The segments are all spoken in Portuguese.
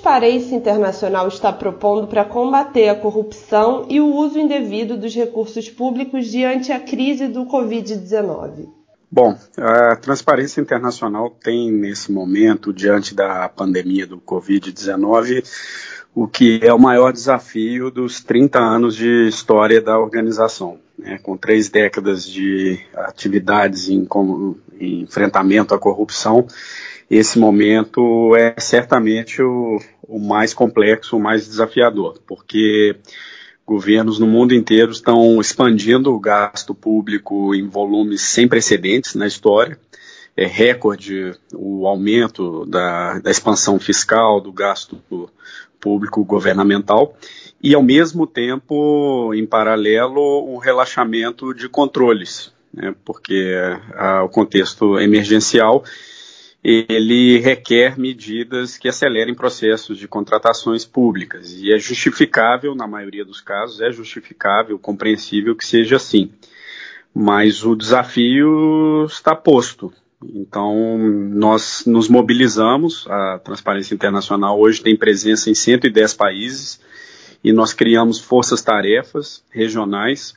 Transparência Internacional está propondo para combater a corrupção e o uso indevido dos recursos públicos diante a crise do Covid-19? Bom, a Transparência Internacional tem nesse momento, diante da pandemia do Covid-19, o que é o maior desafio dos 30 anos de história da organização. Né? Com três décadas de atividades em, em enfrentamento à corrupção, esse momento é certamente o, o mais complexo, o mais desafiador, porque governos no mundo inteiro estão expandindo o gasto público em volumes sem precedentes na história. É recorde o aumento da, da expansão fiscal, do gasto público governamental e, ao mesmo tempo, em paralelo, um relaxamento de controles, né, porque o contexto emergencial ele requer medidas que acelerem processos de contratações públicas e é justificável, na maioria dos casos, é justificável, compreensível que seja assim. Mas o desafio está posto. Então, nós nos mobilizamos, a Transparência Internacional hoje tem presença em 110 países e nós criamos forças-tarefas regionais.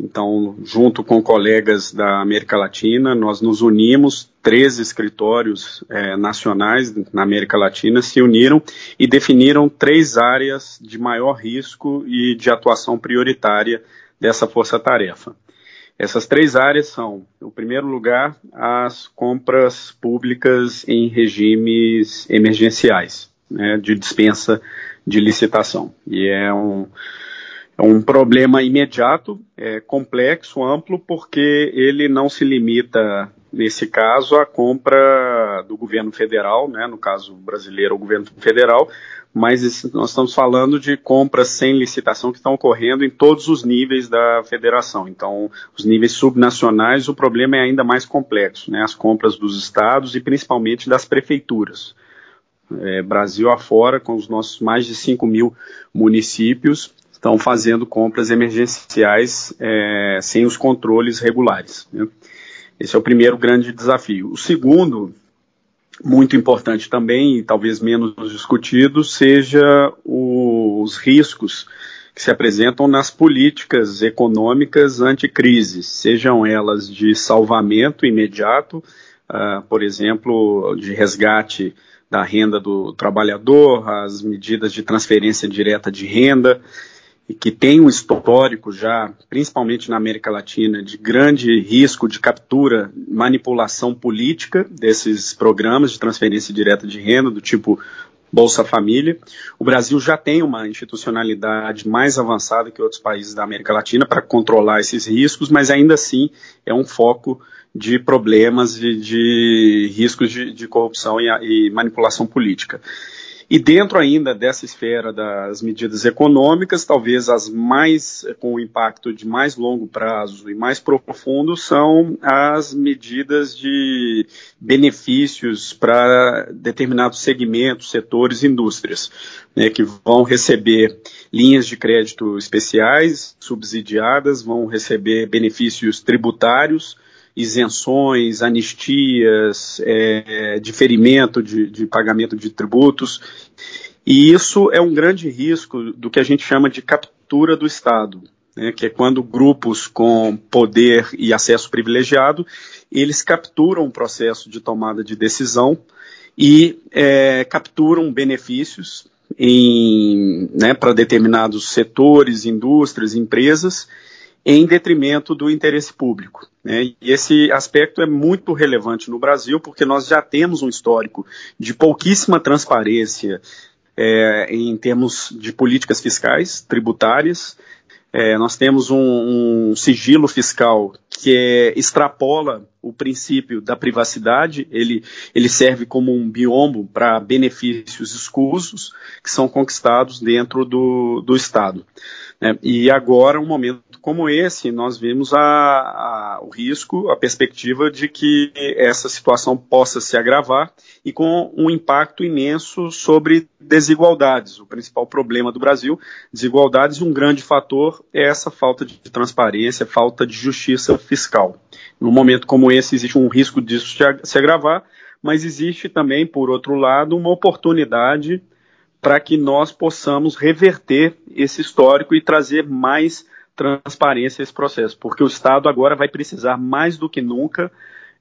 Então, junto com colegas da América Latina, nós nos unimos, 13 escritórios é, nacionais na América Latina se uniram e definiram três áreas de maior risco e de atuação prioritária dessa força-tarefa. Essas três áreas são, no primeiro lugar, as compras públicas em regimes emergenciais, né, de dispensa de licitação. E é um, é um problema imediato, é complexo, amplo, porque ele não se limita, nesse caso, à compra do governo federal, né, no caso brasileiro, o governo federal, mas nós estamos falando de compras sem licitação que estão ocorrendo em todos os níveis da federação. Então, os níveis subnacionais, o problema é ainda mais complexo, né? As compras dos estados e principalmente das prefeituras. É, Brasil afora, com os nossos mais de 5 mil municípios, estão fazendo compras emergenciais é, sem os controles regulares. Né? Esse é o primeiro grande desafio. O segundo muito importante também, e talvez menos discutido, seja os riscos que se apresentam nas políticas econômicas anticrise, sejam elas de salvamento imediato, uh, por exemplo, de resgate da renda do trabalhador, as medidas de transferência direta de renda, e que tem um histórico já, principalmente na América Latina, de grande risco de captura, manipulação política desses programas de transferência direta de renda, do tipo Bolsa Família. O Brasil já tem uma institucionalidade mais avançada que outros países da América Latina para controlar esses riscos, mas ainda assim é um foco de problemas de, de riscos de, de corrupção e, e manipulação política. E dentro ainda dessa esfera das medidas econômicas, talvez as mais com impacto de mais longo prazo e mais profundo são as medidas de benefícios para determinados segmentos, setores, indústrias, né, que vão receber linhas de crédito especiais, subsidiadas, vão receber benefícios tributários isenções, anistias, é, diferimento de, de pagamento de tributos. E isso é um grande risco do que a gente chama de captura do Estado, né, que é quando grupos com poder e acesso privilegiado, eles capturam o processo de tomada de decisão e é, capturam benefícios né, para determinados setores, indústrias, empresas, em detrimento do interesse público. Né? E esse aspecto é muito relevante no Brasil, porque nós já temos um histórico de pouquíssima transparência é, em termos de políticas fiscais, tributárias. É, nós temos um, um, sigilo fiscal que é, extrapola o princípio da privacidade, ele, ele serve como um biombo para benefícios escusos que são conquistados dentro do, do Estado. Né? E agora, um momento como esse, nós vimos a, a, o risco, a perspectiva de que essa situação possa se agravar e com um impacto imenso sobre desigualdades. O principal problema do Brasil, desigualdades, um grande fator é essa falta de transparência, falta de justiça fiscal. Num momento como esse, existe um risco disso se agravar, mas existe também, por outro lado, uma oportunidade para que nós possamos reverter esse histórico e trazer mais transparência a esse processo, porque o Estado agora vai precisar mais do que nunca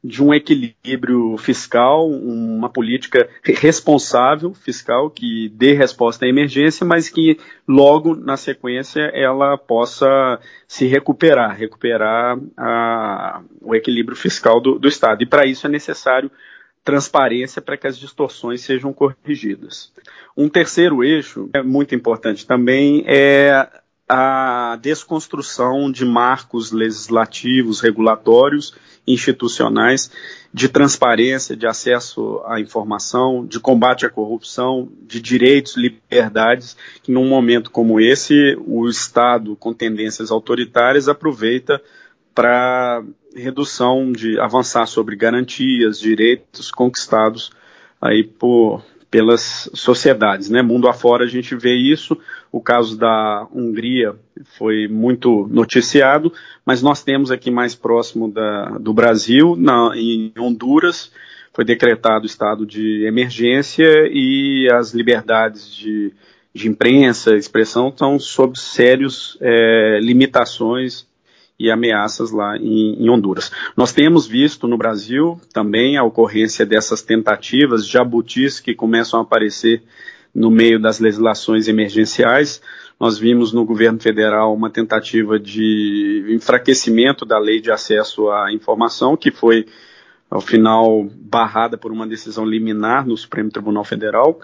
de um equilíbrio fiscal, uma política responsável fiscal que dê resposta à emergência, mas que logo na sequência ela possa se recuperar, recuperar a, o equilíbrio fiscal do, do Estado. E para isso é necessário transparência para que as distorções sejam corrigidas. Um terceiro eixo, é muito importante também, é a desconstrução de marcos legislativos, regulatórios, institucionais, de transparência, de acesso à informação, de combate à corrupção, de direitos, liberdades, que num momento como esse, o Estado, com tendências autoritárias, aproveita para redução de avançar sobre garantias, direitos conquistados aí por, pelas sociedades, né? Mundo afora a gente vê isso. O caso da Hungria foi muito noticiado, mas nós temos aqui mais próximo da, do Brasil, na, em Honduras, foi decretado estado de emergência e as liberdades de, de imprensa, expressão estão sob sérias é, limitações e ameaças lá em, em, Honduras. Nós temos visto no Brasil também a ocorrência dessas tentativas jabutis que começam a aparecer no meio das legislações emergenciais. Nós vimos no governo federal uma tentativa de enfraquecimento da lei de acesso à informação, que foi, ao final, barrada por uma decisão liminar no Supremo Tribunal Federal,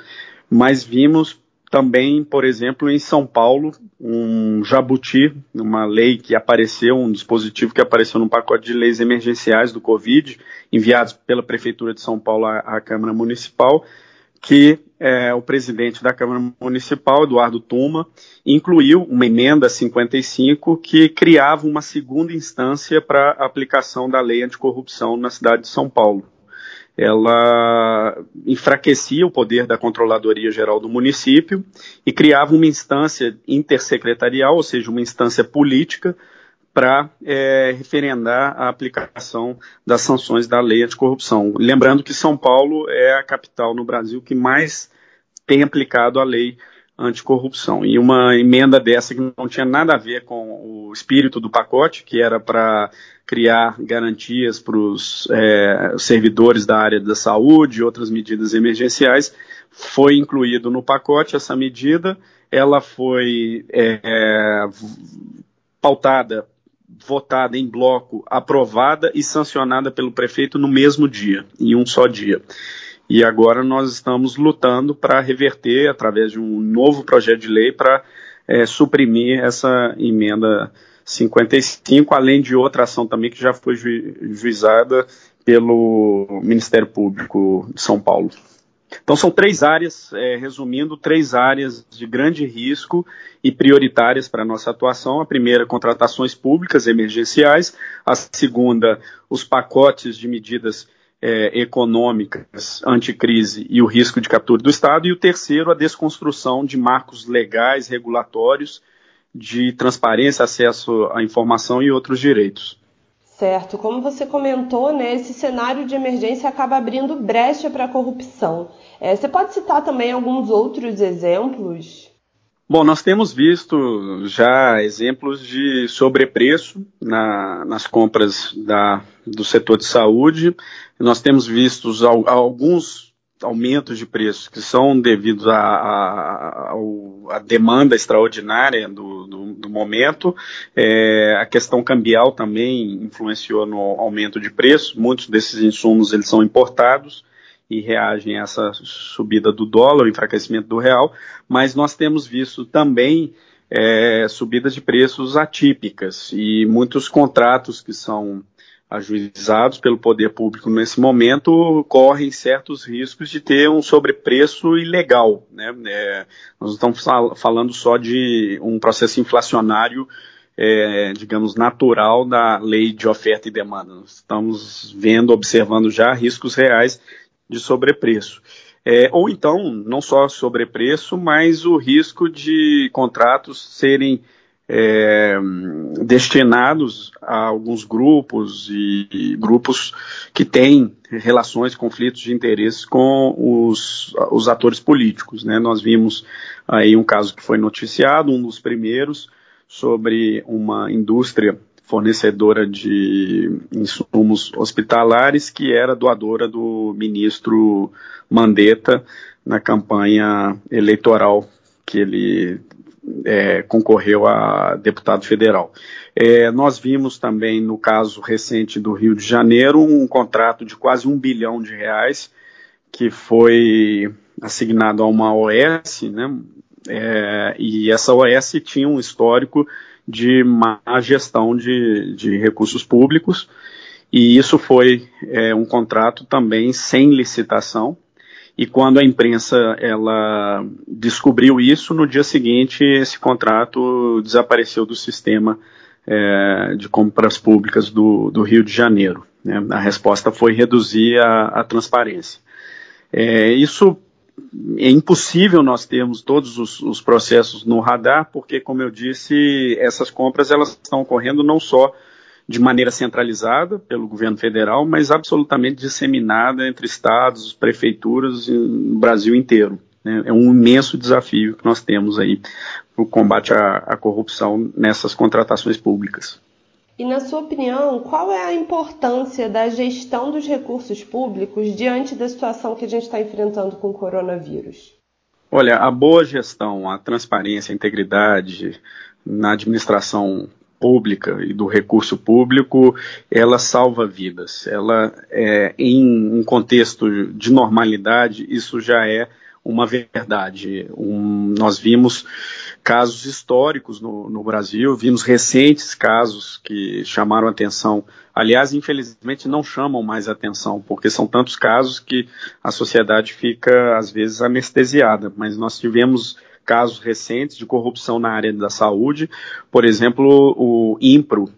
mas vimos também, por exemplo, em São Paulo, um jabuti, uma lei que apareceu, um dispositivo que apareceu no pacote de leis emergenciais do Covid, enviados pela Prefeitura de São Paulo à, à Câmara Municipal, que é, o presidente da Câmara Municipal, Eduardo Tuma, incluiu uma emenda 55 que criava uma segunda instância para aplicação da lei anticorrupção na cidade de São Paulo ela enfraquecia o poder da Controladoria Geral do município e criava uma instância intersecretarial, ou seja, uma instância política, para é, referendar a aplicação das sanções da lei anticorrupção. Lembrando que São Paulo é a capital no Brasil que mais tem aplicado a lei anticorrupção. E uma emenda dessa que não tinha nada a ver com o espírito do pacote, que era para criar garantias para os é, servidores da área da saúde e outras medidas emergenciais, foi incluído no pacote essa medida. Ela foi é, pautada, votada em bloco, aprovada e sancionada pelo prefeito no mesmo dia, em um só dia. E agora nós estamos lutando para reverter, através de um novo projeto de lei, para é, suprimir essa emenda 55, além de outra ação também que já foi juizada pelo Ministério Público de São Paulo. Então são três áreas, é, resumindo, três áreas de grande risco e prioritárias para a nossa atuação. A primeira, contratações públicas emergenciais. A segunda, os pacotes de medidas é, econômicas, anticrise e o risco de captura do Estado. E o terceiro, a desconstrução de marcos legais, regulatórios de transparência, acesso à informação e outros direitos. Certo, como você comentou, né, esse cenário de emergência acaba abrindo brecha para a corrupção. É, você pode citar também alguns outros exemplos? Bom, nós temos visto já exemplos de sobrepreço na, nas compras da, do setor de saúde. Nós temos visto alguns aumentos de preços que são devidos à demanda extraordinária do, do, do momento. É, a questão cambial também influenciou no aumento de preços. Muitos desses insumos eles são importados e reagem a essa subida do dólar, o enfraquecimento do real, mas nós temos visto também é, subidas de preços atípicas e muitos contratos que são ajuizados pelo poder público nesse momento correm certos riscos de ter um sobrepreço ilegal. Né? É, nós não estamos fal falando só de um processo inflacionário, é, digamos, natural da lei de oferta e demanda. Nós estamos vendo, observando já riscos reais de sobrepreço. É, ou então, não só sobrepreço, mas o risco de contratos serem é, destinados a alguns grupos e, e, grupos que têm relações, conflitos de interesses com os, os atores políticos. Né? Nós vimos aí um caso que foi noticiado, um dos primeiros, sobre uma indústria fornecedora de insumos hospitalares que era doadora do ministro Mandetta na campanha eleitoral que ele é, concorreu a deputado federal. É, nós vimos também no caso recente do Rio de Janeiro um contrato de quase um bilhão de reais que foi assignado a uma OS, né? É, e essa OS tinha um histórico de má gestão de, de recursos públicos e isso foi é, um contrato também sem licitação e quando a imprensa ela descobriu isso, no dia seguinte esse contrato desapareceu do sistema é, de compras públicas do, do Rio de Janeiro. Né? A resposta foi reduzir a, a transparência. É, isso é impossível nós termos todos os, os, processos no radar, porque, como eu disse, essas compras elas estão ocorrendo não só de maneira centralizada pelo governo federal, mas absolutamente disseminada entre estados, prefeituras e no Brasil inteiro. Né? É um imenso desafio que nós temos aí para o combate à, à corrupção nessas contratações públicas. E, na sua opinião, qual é a importância da gestão dos recursos públicos diante da situação que a gente está enfrentando com o coronavírus? Olha, a boa gestão, a transparência, a integridade na administração pública e do recurso público, ela salva vidas. Ela, é, em um contexto de normalidade, isso já é uma verdade. Um, nós vimos casos históricos no, no, Brasil, vimos recentes casos que chamaram atenção. Aliás, infelizmente não chamam mais atenção, porque são tantos casos que a sociedade fica, às vezes, anestesiada. Mas nós tivemos casos recentes de corrupção na área da saúde, por exemplo, o INPRO,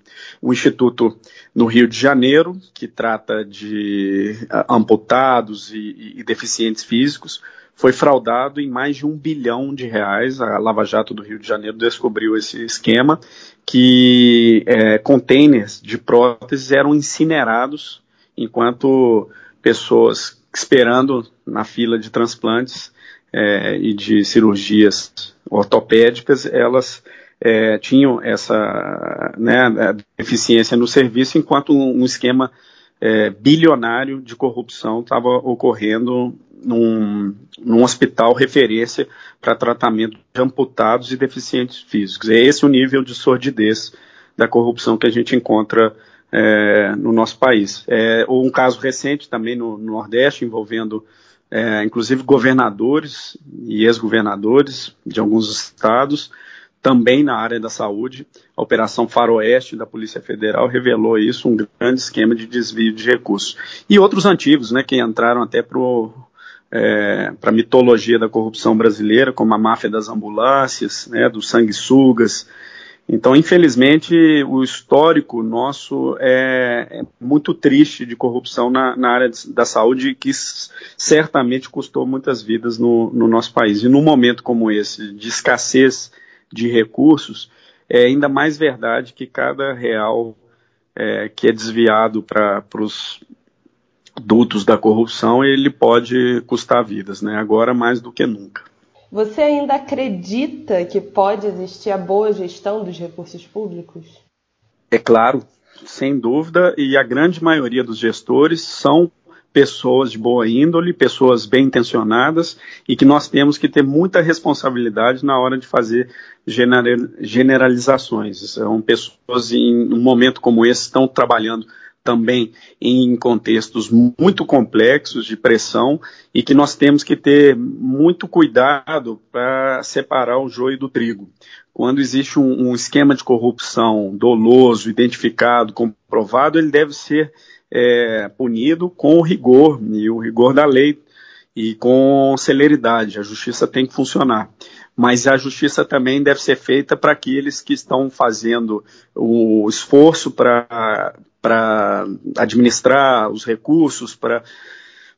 o Instituto no Rio de Janeiro, que trata de ah, amputados e, e deficientes físicos, foi fraudado em mais de um bilhão de reais. A Lava Jato do Rio de Janeiro descobriu esse esquema que é, containers de próteses eram incinerados enquanto pessoas esperando na fila de transplantes é, e de cirurgias ortopédicas, elas é, tinham essa né, deficiência no serviço, enquanto um, um esquema é, bilionário de corrupção estava ocorrendo num, num hospital referência para tratamento de amputados e deficientes físicos. É esse o nível de sordidez da corrupção que a gente encontra é, no nosso país. É, um caso recente também no, no Nordeste envolvendo é, inclusive governadores e ex-governadores de alguns estados, também na área da saúde. A Operação Faroeste da Polícia Federal revelou isso, um grande esquema de desvio de recursos. E outros antigos, né, que entraram até para é, a mitologia da corrupção brasileira, como a máfia das ambulâncias, né, dos sanguessugas, então, infelizmente, o histórico nosso é, é muito triste de corrupção na, na, área da saúde, que certamente custou muitas vidas no, no nosso país. E num momento como esse, de escassez de recursos, é ainda mais verdade que cada real é, que é desviado para os dutos da corrupção, ele pode custar vidas, né? agora mais do que nunca. Você ainda acredita que pode existir a boa gestão dos recursos públicos? É claro, sem dúvida, e a grande maioria dos gestores são pessoas de boa índole, pessoas bem intencionadas e que nós temos que ter muita responsabilidade na hora de fazer generalizações. São pessoas em um momento como esse estão trabalhando também em contextos muito complexos de pressão e que nós temos que ter muito cuidado para separar o joio do trigo. Quando existe um, um, esquema de corrupção doloso, identificado, comprovado, ele deve ser é, punido com rigor e o rigor da lei e com celeridade. A justiça tem que funcionar mas a justiça também deve ser feita para aqueles que estão fazendo o esforço para administrar os recursos, para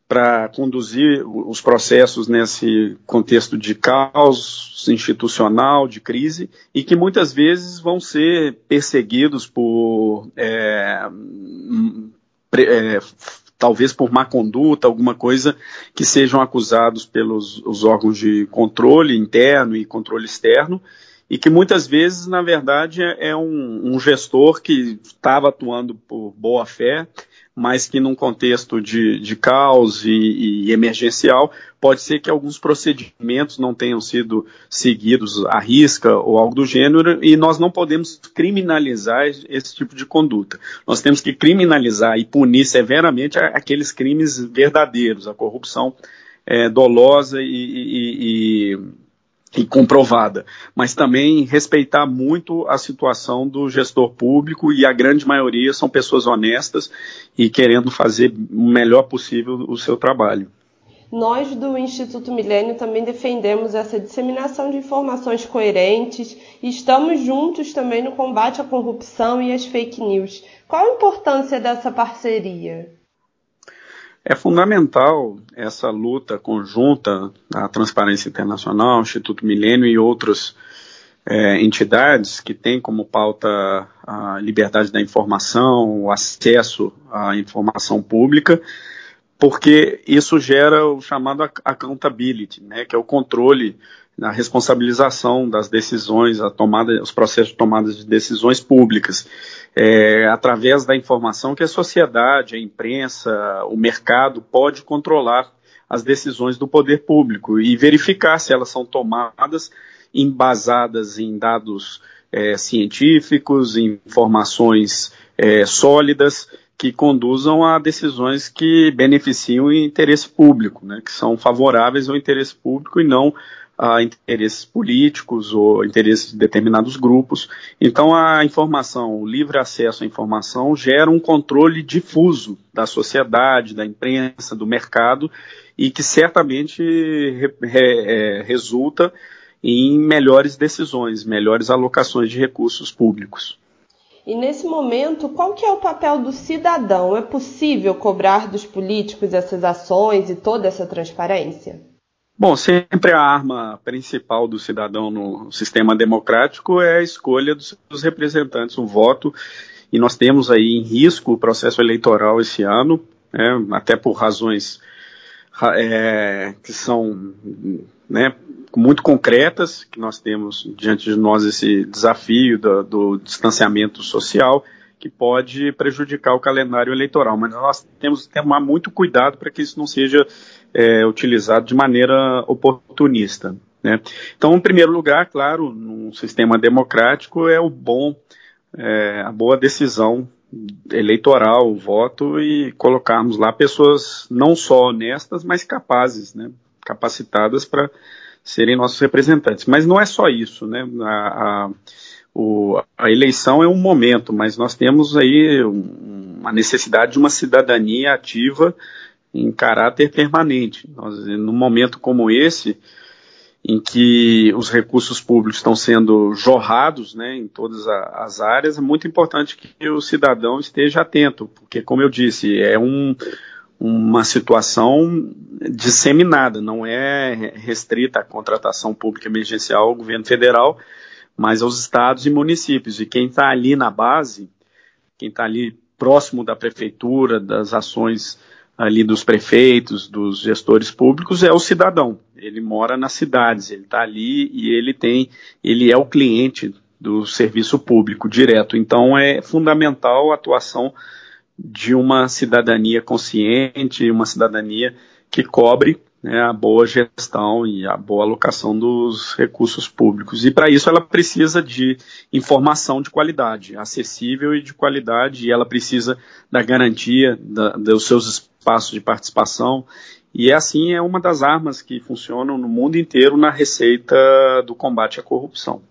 para conduzir os processos nesse contexto de caos institucional, de crise, e que muitas vezes vão ser perseguidos por é, é, talvez por má conduta, alguma coisa que sejam acusados pelos os órgãos de controle interno e controle externo, e que muitas vezes, na verdade, é, é um, um gestor que estava atuando por boa fé mas que num contexto de, de caos e, e, emergencial, pode ser que alguns procedimentos não tenham sido seguidos à risca ou algo do gênero, e nós não podemos criminalizar esse tipo de conduta. Nós temos que criminalizar e punir severamente aqueles crimes verdadeiros, a corrupção é, dolosa e, e, e e comprovada, mas também respeitar muito a situação do gestor público e a grande maioria são pessoas honestas e querendo fazer o melhor possível o seu trabalho. Nós do Instituto Milênio também defendemos essa disseminação de informações coerentes e estamos juntos também no combate à corrupção e às fake news. Qual a importância dessa parceria? É fundamental essa luta conjunta da Transparência Internacional, Instituto Milênio e outras é, entidades que têm como pauta a liberdade da informação, o acesso à informação pública, porque isso gera o chamado accountability, né, que é o controle na responsabilização das decisões, a tomada, os processos de tomada de decisões públicas, é, através da informação que a sociedade, a imprensa, o mercado pode controlar as decisões do poder público e verificar se elas são tomadas embasadas em dados é, científicos, informações é, sólidas que conduzam a decisões que beneficiam o interesse público, né, que são favoráveis ao interesse público e não a interesses políticos ou interesses de determinados grupos. Então, a informação, o livre acesso à informação gera um controle difuso da sociedade, da imprensa, do mercado e que certamente re, re, é, resulta em melhores decisões, melhores alocações de recursos públicos. E nesse momento, qual que é o papel do cidadão? É possível cobrar dos políticos essas ações e toda essa transparência? Bom, sempre a arma principal do cidadão no sistema democrático é a escolha dos representantes, o voto, e nós temos aí em risco o processo eleitoral esse ano, né, até por razões é, que são né, muito concretas, que nós temos diante de nós esse desafio do, do distanciamento social, que pode prejudicar o calendário eleitoral. Mas nós temos que tomar muito cuidado para que isso não seja é, utilizado de maneira oportunista. Né? Então, em primeiro lugar, claro, num sistema democrático é o bom, é, a boa decisão eleitoral, o voto e colocarmos lá pessoas não só honestas, mas capazes, né? capacitadas para serem nossos representantes. Mas não é só isso, né? A, a, o, a eleição é um momento, mas nós temos aí uma necessidade de uma cidadania ativa em caráter permanente. Nós, num momento como esse, em que os recursos públicos estão sendo jorrados né, em todas as áreas, é muito importante que o cidadão esteja atento, porque, como eu disse, é um, uma situação disseminada, não é restrita à contratação pública emergencial ao governo federal, mas aos estados e municípios. E quem está ali na base, quem está ali próximo da prefeitura, das ações ali dos prefeitos, dos gestores públicos, é o cidadão. Ele mora nas cidades, ele está ali e ele tem, ele é o cliente do serviço público direto. Então é fundamental a atuação de uma cidadania consciente, uma cidadania que cobre né, a boa gestão e a boa alocação dos recursos públicos. E para isso ela precisa de informação de qualidade, acessível e de qualidade, e ela precisa da garantia da, dos seus espaços de participação. E é assim é uma das armas que funcionam no mundo inteiro na receita do combate à corrupção.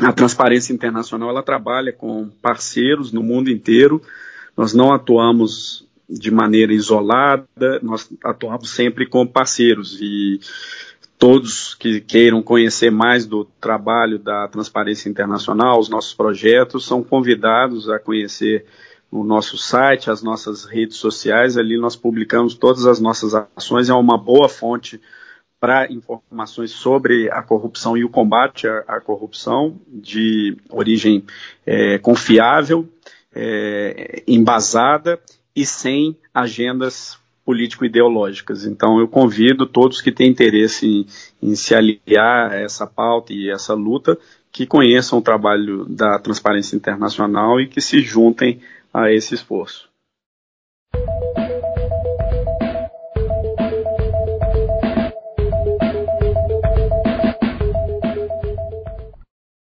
A Transparência Internacional ela trabalha com parceiros no mundo inteiro. Nós não atuamos de maneira isolada, nós atuamos sempre com parceiros e todos que queiram conhecer mais do trabalho da Transparência Internacional, os nossos projetos, são convidados a conhecer o nosso site, as nossas redes sociais, ali nós publicamos todas as nossas ações, é uma boa fonte para informações sobre a corrupção e o combate à, à corrupção de origem é, confiável, é, embasada e sem agendas político-ideológicas. Então, eu convido todos que têm interesse em, em se aliar a essa pauta e essa luta que conheçam o trabalho da Transparência Internacional e que se juntem a esse esforço.